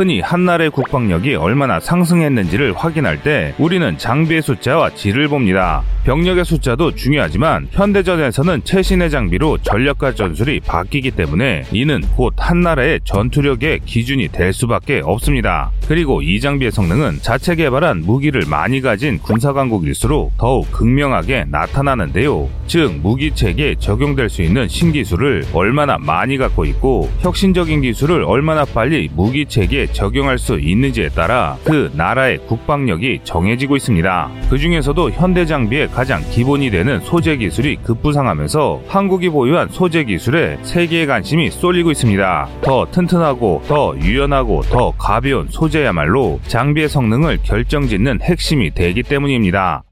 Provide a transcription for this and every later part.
흔히 한나라의 국방력이 얼마나 상승했는지를 확인할 때 우리는 장비의 숫자와 질을 봅니다. 병력의 숫자도 중요하지만 현대전에서는 최신의 장비로 전력과 전술이 바뀌기 때문에 이는 곧 한나라의 전투력의 기준이 될 수밖에 없습니다. 그리고 이 장비의 성능은 자체 개발한 무기를 많이 가진 군사강국일수록 더욱 극명하게 나타나는데요. 즉 무기체계에 적용될 수 있는 신기술을 얼마나 많이 갖고 있고 혁신적인 기술을 얼마나 빨리 무기체계에 적용할 수 있는지에 따라 그 나라의 국방력이 정해지고 있습니다. 그 중에서도 현대 장비의 가장 기본이 되는 소재 기술이 급부상하면서 한국이 보유한 소재 기술에 세계의 관심이 쏠리고 있습니다. 더 튼튼하고 더 유연하고 더 가벼운 소재야말로 장비의 성능을 결정짓는 핵심이 되기 때문입니다.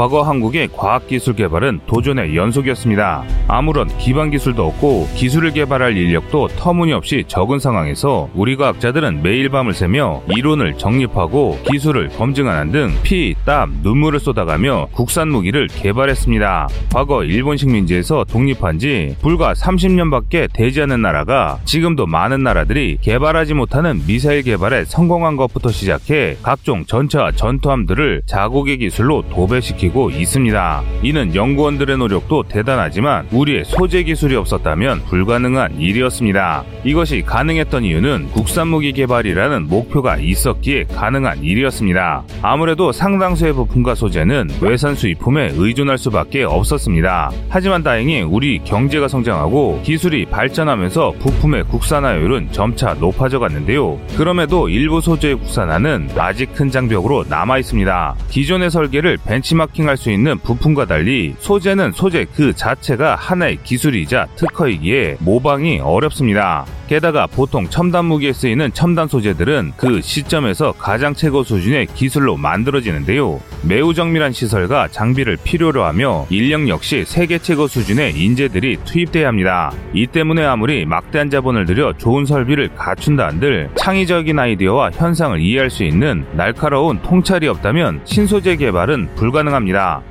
과거 한국의 과학기술 개발은 도전의 연속이었습니다. 아무런 기반 기술도 없고 기술을 개발할 인력도 터무니없이 적은 상황에서 우리 과학자들은 매일 밤을 새며 이론을 정립하고 기술을 검증하는 등 피, 땀, 눈물을 쏟아가며 국산 무기를 개발했습니다. 과거 일본 식민지에서 독립한 지 불과 30년밖에 되지 않은 나라가 지금도 많은 나라들이 개발하지 못하는 미사일 개발에 성공한 것부터 시작해 각종 전차 전투함들을 자국의 기술로 도배시키고 지키고 있습니다. 이는 연구원들의 노력도 대단하지만 우리의 소재 기술이 없었다면 불가능한 일이었습니다. 이것이 가능했던 이유는 국산 무기 개발이라는 목표가 있었기에 가능한 일이었습니다. 아무래도 상당수의 부품과 소재는 외산 수입품에 의존할 수밖에 없었습니다. 하지만 다행히 우리 경제가 성장하고 기술이 발전하면서 부품의 국산화율은 점차 높아져 갔는데요. 그럼에도 일부 소재의 국산화는 아직 큰 장벽으로 남아 있습니다. 기존의 설계를 벤치마크 마킹할 수 있는 부품과 달리 소재는 소재 그 자체가 하나의 기술이자 특허이기에 모방이 어렵습니다. 게다가 보통 첨단 무기에 쓰이는 첨단 소재들은 그 시점에서 가장 최고 수준의 기술로 만들어지는데요. 매우 정밀한 시설과 장비를 필요로 하며 인력 역시 세계 최고 수준의 인재들이 투입돼야 합니다. 이 때문에 아무리 막대한 자본을 들여 좋은 설비를 갖춘다 한들 창의적인 아이디어와 현상을 이해할 수 있는 날카로운 통찰이 없다면 신소재 개발은 불가능합니다.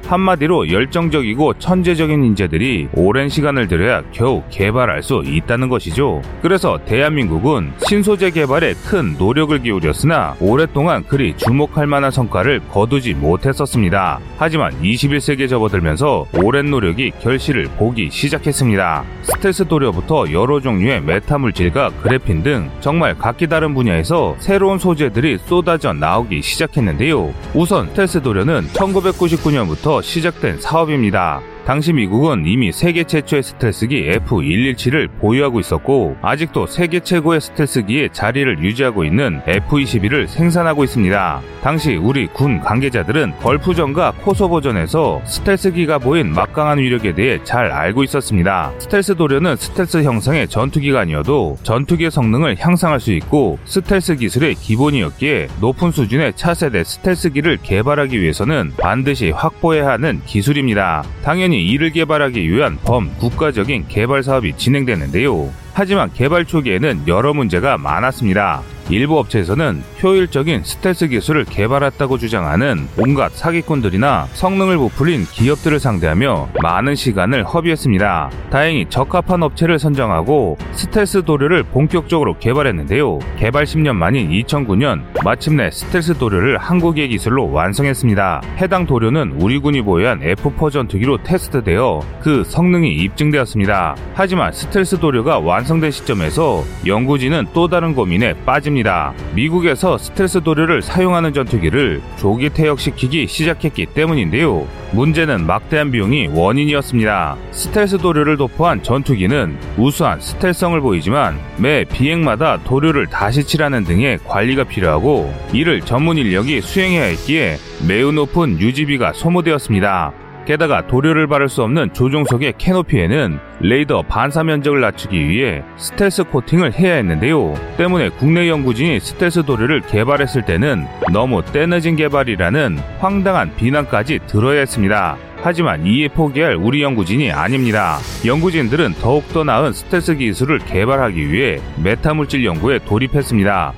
한마디로 열정적이고 천재적인 인재들이 오랜 시간을 들여야 겨우 개발할 수 있다는 것이죠. 그래서 대한민국은 신소재 개발에 큰 노력을 기울였으나 오랫동안 그리 주목할 만한 성과를 거두지 못했었습니다. 하지만 21세기에 접어들면서 오랜 노력이 결실을 보기 시작했습니다. 스텔스 도료부터 여러 종류의 메타물질과 그래핀 등 정말 각기 다른 분야에서 새로운 소재들이 쏟아져 나오기 시작했는데요. 우선 스텔스 도료는 1999 년부터 시작된 사업입니다. 당시 미국은 이미 세계 최초의 스텔스기 F-117을 보유하고 있었고 아직도 세계 최고의 스텔스기의 자리를 유지하고 있는 F-22를 생산하고 있습니다. 당시 우리 군 관계자들은 걸프전과 코소보전에서 스텔스기가 보인 막강한 위력에 대해 잘 알고 있었습니다. 스텔스 도료는 스텔스 형상의 전투기가 아니어도 전투기의 성능을 향상할 수 있고 스텔스 기술의 기본이었기에 높은 수준의 차세대 스텔스기를 개발하기 위해서는 반드시 확보해야 하는 기술입니다. 당연히 이를 개발하기 위한 범 국가적인 개발 사업이 진행되는데요. 하지만 개발 초기에는 여러 문제가 많았습니다. 일부 업체에서는 효율적인 스텔스 기술을 개발했다고 주장하는 온갖 사기꾼들이나 성능을 부풀린 기업들을 상대하며 많은 시간을 허비했습니다. 다행히 적합한 업체를 선정하고 스텔스 도료를 본격적으로 개발했는데요. 개발 10년 만인 2009년 마침내 스텔스 도료를 한국의 기술로 완성했습니다. 해당 도료는 우리 군이 보유한 F4 전투기로 테스트되어 그 성능이 입증되었습니다. 하지만 스텔스 도료가 완성된 시점에서 연구진은 또 다른 고민에 빠집니다. 있습니다. 미국에서 스텔스 도료를 사용하는 전투기를 조기 퇴역시키기 시작했기 때문인데요. 문제는 막대한 비용이 원인이었습니다. 스텔스 도료를 도포한 전투기는 우수한 스텔스성을 보이지만 매 비행마다 도료를 다시 칠하는 등의 관리가 필요하고 이를 전문 인력이 수행해야 했기에 매우 높은 유지비가 소모되었습니다. 게다가 도료를 바를 수 없는 조종석의 캐노피에는 레이더 반사 면적을 낮추기 위해 스텔스 코팅을 해야 했는데요. 때문에 국내 연구진이 스텔스 도료를 개발했을 때는 너무 때늦은 개발이라는 황당한 비난까지 들어야 했습니다. 하지만 이에 포기할 우리 연구진이 아닙니다. 연구진들은 더욱더 나은 스텔스 기술을 개발하기 위해 메타물질 연구에 돌입했습니다.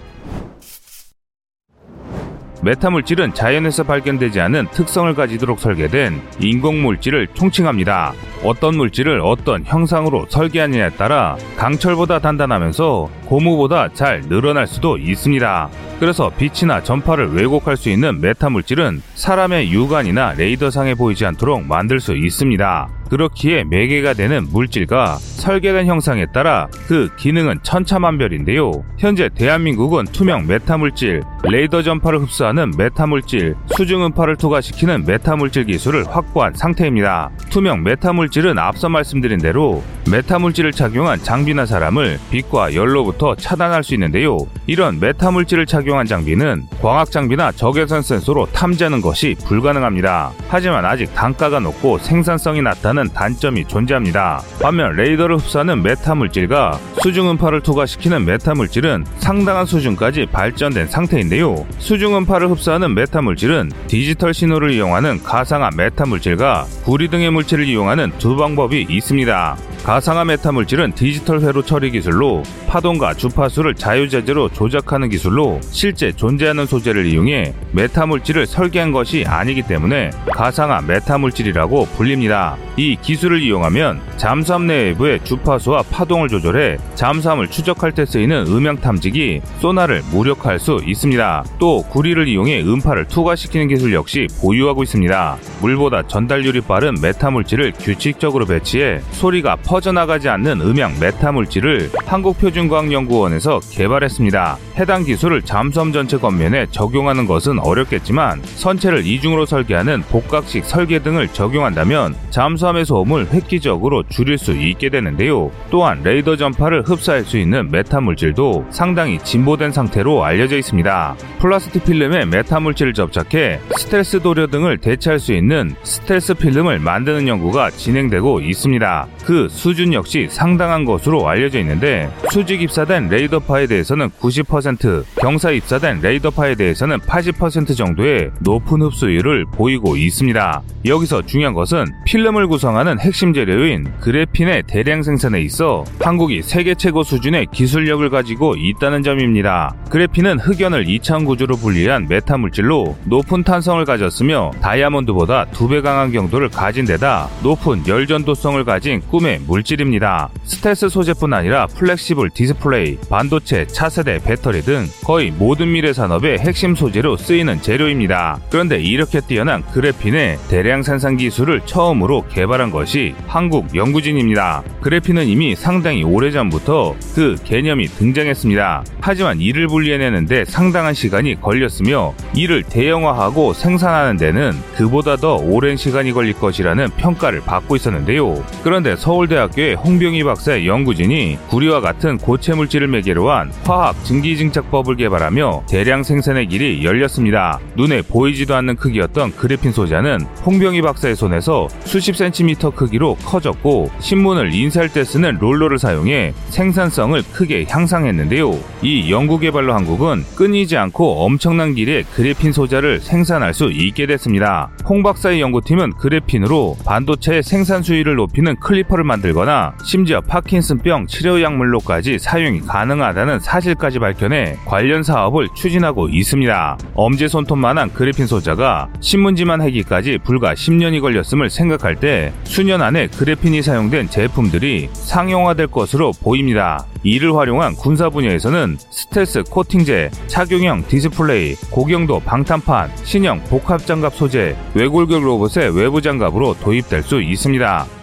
메타물질은 자연에서 발견되지 않은 특성을 가지도록 설계된 인공물질을 총칭합니다. 어떤 물질을 어떤 형상으로 설계하느냐에 따라 강철보다 단단하면서 고무보다 잘 늘어날 수도 있습니다. 그래서 빛이나 전파를 왜곡할 수 있는 메타물질은 사람의 육안이나 레이더상에 보이지 않도록 만들 수 있습니다. 그렇기에 매개가 되는 물질과 설계된 형상에 따라 그 기능은 천차만별인데요. 현재 대한민국은 투명 메타물질, 레이더 전파를 흡수하는 메타물질, 수중음파를 투과시키는 메타물질 기술을 확보한 상태입니다. 투명 메타물질은 앞서 말씀드린 대로 메타물질을 착용한 장비나 사람을 빛과 열로부터 차단할 수 있는데요. 이런 메타물질을 착용한 장비는 광학 장비나 적외선 센서로 탐지하는 것이 불가능합니다. 하지만 아직 단가가 높고 생산성이 낮다는 단점이 존재합니다. 반면 레이더를 흡수하는 메타물질과 수중음파를 투과시키는 메타물질은 상당한 수준까지 발전된 상태인데요. 수중음파를 흡수하는 메타물질은 디지털 신호를 이용하는 가상화 메타물질과 구리 등의 물질을 이용하는 두 방법이 있습니다. 가상화 메타물질은 디지털 회로 처리 기술로 파동과 주파수를 자유자재로 조작하는 기술로 실제 존재하는 소재를 이용해 메타물질을 설계한 것이 아니기 때문에 가상화 메타물질이라고 불립니다. 이 기술을 이용하면 잠수함 내외부의 주파수와 파동을 조절해 잠수함을 추적할 때 쓰이는 음향 탐지기 소나를 무력화할 수 있습니다. 또 구리를 이용해 음파를 투과시키는 기술 역시 보유하고 있습니다. 물보다 전달률이 빠른 메타물질을 규칙적으로 배치해 소리가 퍼져나가지 않는 음향 메타물질을 한국표준과학연구원에서 개발했습니다. 해당 기술을 잠수함 전체 겉면에 적용하는 것은 어렵겠지만 선체를 이중으로 설계하는 복각식 설계 등을 적용한다면 잠수함의 소음을 획기적으로 줄일 수 있게 되는데요. 또한 레이더 전파를 흡수할 수 있는 메타 물질도 상당히 진보된 상태로 알려져 있습니다. 플라스틱 필름에 메타 물질을 접착해 스텔스 도료 등을 대체할 수 있는 스텔스 필름을 만드는 연구가 진행되고 있습니다. 그 수준 역시 상당한 것으로 알려져 있는데 수직 입사된 레이더파에 대해서는 90%, 경사 입사된 레이더파에 대해서는 80% 정도의 높은 흡수율을 보이고 있습니다. 여기서 중요한 것은 필름을 구성 하는 핵심 재료인 그래핀의 대량 생산에 있어 한국이 세계 최고 수준의 기술력을 가지고 있다는 점입니다. 그래핀은 흑연을 2차원 구조로 분리한 메타 물질로 높은 탄성을 가졌으며 다이아몬드보다 2배 강한 경도를 가진 데다 높은 열전도성을 가진 꿈의 물질입니다. 스텔스 소재뿐 아니라 flexible 디스플레이, 반도체, 차세대, 배터리 등 거의 모든 미래 산업의 핵심 소재로 쓰이는 재료입니다. 그런데 이렇게 뛰어난 그래핀의 대량 생산 기술을 처음으로 개발 개발한 것이 한국 연구진입니다. 그래핀은 이미 상당히 오래전부터 그 개념이 등장했습니다. 하지만 이를 분리해내는데 상당한 시간이 걸렸으며 이를 대형화하고 생산하는 데는 그보다 더 오랜 시간이 걸릴 것이라는 평가를 받고 있었는데요. 그런데 서울대학교의 홍병희 박사의 연구진이 구리와 같은 고체 물질을 매개로 한 화학 증기증착법을 개발하며 대량 생산의 길이 열렸습니다. 눈에 보이지도 않는 크기였던 그래핀 소자는 홍병희 박사의 손에서 수십 센치 10cm 크기로 커졌고 신문을 인쇄할 때 쓰는 롤러를 사용해 생산성을 크게 향상했는데요. 이 연구개발로 한국은 끊이지 않고 엄청난 길이의 그래핀 소자를 생산할 수 있게 됐습니다. 홍 박사의 연구팀은 그래핀으로 반도체의 생산 수율을 높이는 클리퍼를 만들거나 심지어 파킨슨병 치료 약물로까지 사용이 가능하다는 사실까지 밝혀내 관련 사업을 추진하고 있습니다. 엄지 손톱만한 그래핀 소자가 신문지만 해지기까지 불과 10년이 걸렸음을 생각할 때 수년 안에 그래핀이 사용된 제품들이 상용화될 것으로 보입니다. 이를 활용한 군사 분야에서는 스텔스 코팅제, 착용형 디스플레이, 고경도 방탄판, 신형 복합 장갑 소재, 외골격 로봇의 외부 장갑으로 도입될 수 있습니다.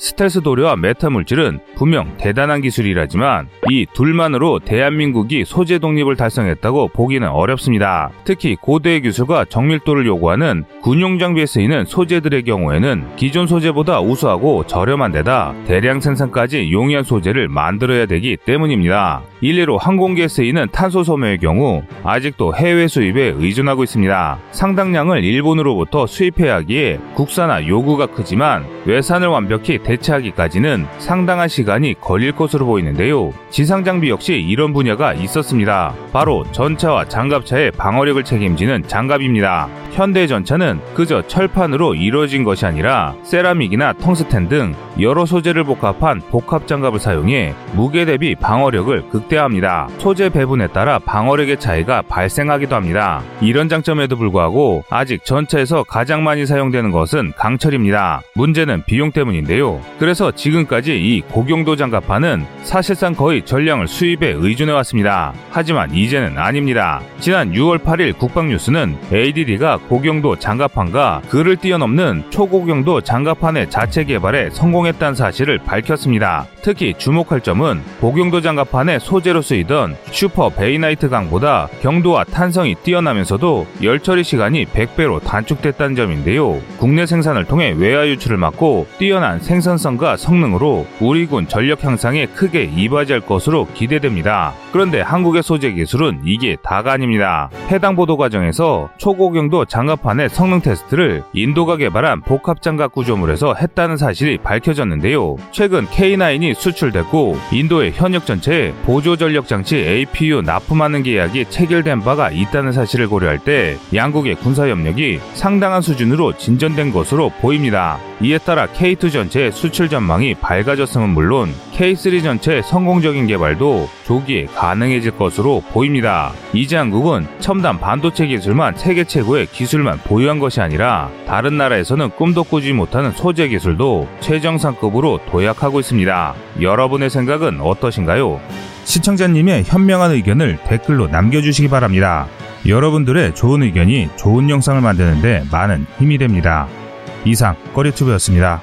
스텔스 도료와 메타 물질은 분명 대단한 기술이라지만 이 둘만으로 대한민국이 소재 독립을 달성했다고 보기는 어렵습니다. 특히 고도의 기술과 정밀도를 요구하는 군용 장비에 쓰이는 소재들의 경우에는 기존 소재보다 우수하고 저렴한 데다 대량 생산까지 용이한 소재를 만들어야 되기 때문입니다. 일례로 항공기에 쓰이는 탄소 소모의 경우 아직도 해외 수입에 의존하고 있습니다. 상당량을 일본으로부터 수입해야 하기에 국산화 요구가 크지만 외산을 완벽히 대체하기까지는 상당한 시간이 걸릴 것으로 보이는데요. 지상 장비 역시 이런 분야가 있었습니다. 바로 전차와 장갑차의 방어력을 책임지는 장갑입니다. 현대 전차는 그저 철판으로 이루어진 것이 아니라 세라믹이나 텅스텐 등 여러 소재를 복합한 복합 장갑을 사용해 무게 대비 방어력을 극대화합니다. 소재 배분에 따라 방어력의 차이가 발생하기도 합니다. 이런 장점에도 불구하고 아직 전차에서 가장 많이 사용되는 것은 강철입니다. 문제는 비용 때문인데요. 그래서 지금까지 이 고경도 장갑판은 사실상 거의 전량을 수입에 의존해 왔습니다. 하지만 이제는 아닙니다. 지난 6월 8일 국방뉴스는 ADD가 고경도 장갑판과 그를 뛰어넘는 초고경도 장갑판의 자체 개발에 성공했다는 사실을 밝혔습니다. 특히 주목할 점은 고경도 장갑판의 소재로 쓰이던 슈퍼 베이나이트 강보다 경도와 탄성이 뛰어나면서도 열 처리 시간이 100배로 단축됐다는 점인데요. 국내 생산을 통해 외화 유출을 막고 뛰어난 생산성과 성능으로 우리 군 전력 향상에 크게 이바지할 것으로 기대됩니다. 그런데 한국의 소재 기술은 이게 다가 아닙니다. 해당 보도 과정에서 초고경도 장갑판의 성능 테스트를 인도가 개발한 복합 장갑 구조물에서 했다는 사실이 밝혀졌는데요. 최근 K9이 수출됐고 인도의 현역 전체에 보조 전력 장치 APU 납품하는 계약이 체결된 바가 있다는 사실을 고려할 때 양국의 군사 협력이 상당한 수준으로 진전된 것으로 보입니다. 이에 따라 K2 전체의 수출 전망이 밝아졌음은 물론 K3 전체의 성공적인 개발도 조기에 가능해질 것으로 보입니다. 이제 한국은 첨단 반도체 기술만 세계 최고의 기술만 보유한 것이 아니라 다른 나라에서는 꿈도 꾸지 못하는 소재 기술도 최정상급으로 도약하고 있습니다. 여러분의 생각은 어떠신가요? 시청자님의 현명한 의견을 댓글로 남겨주시기 바랍니다. 여러분들의 좋은 의견이 좋은 영상을 만드는데 많은 힘이 됩니다. 이상 꺼리튜브였습니다.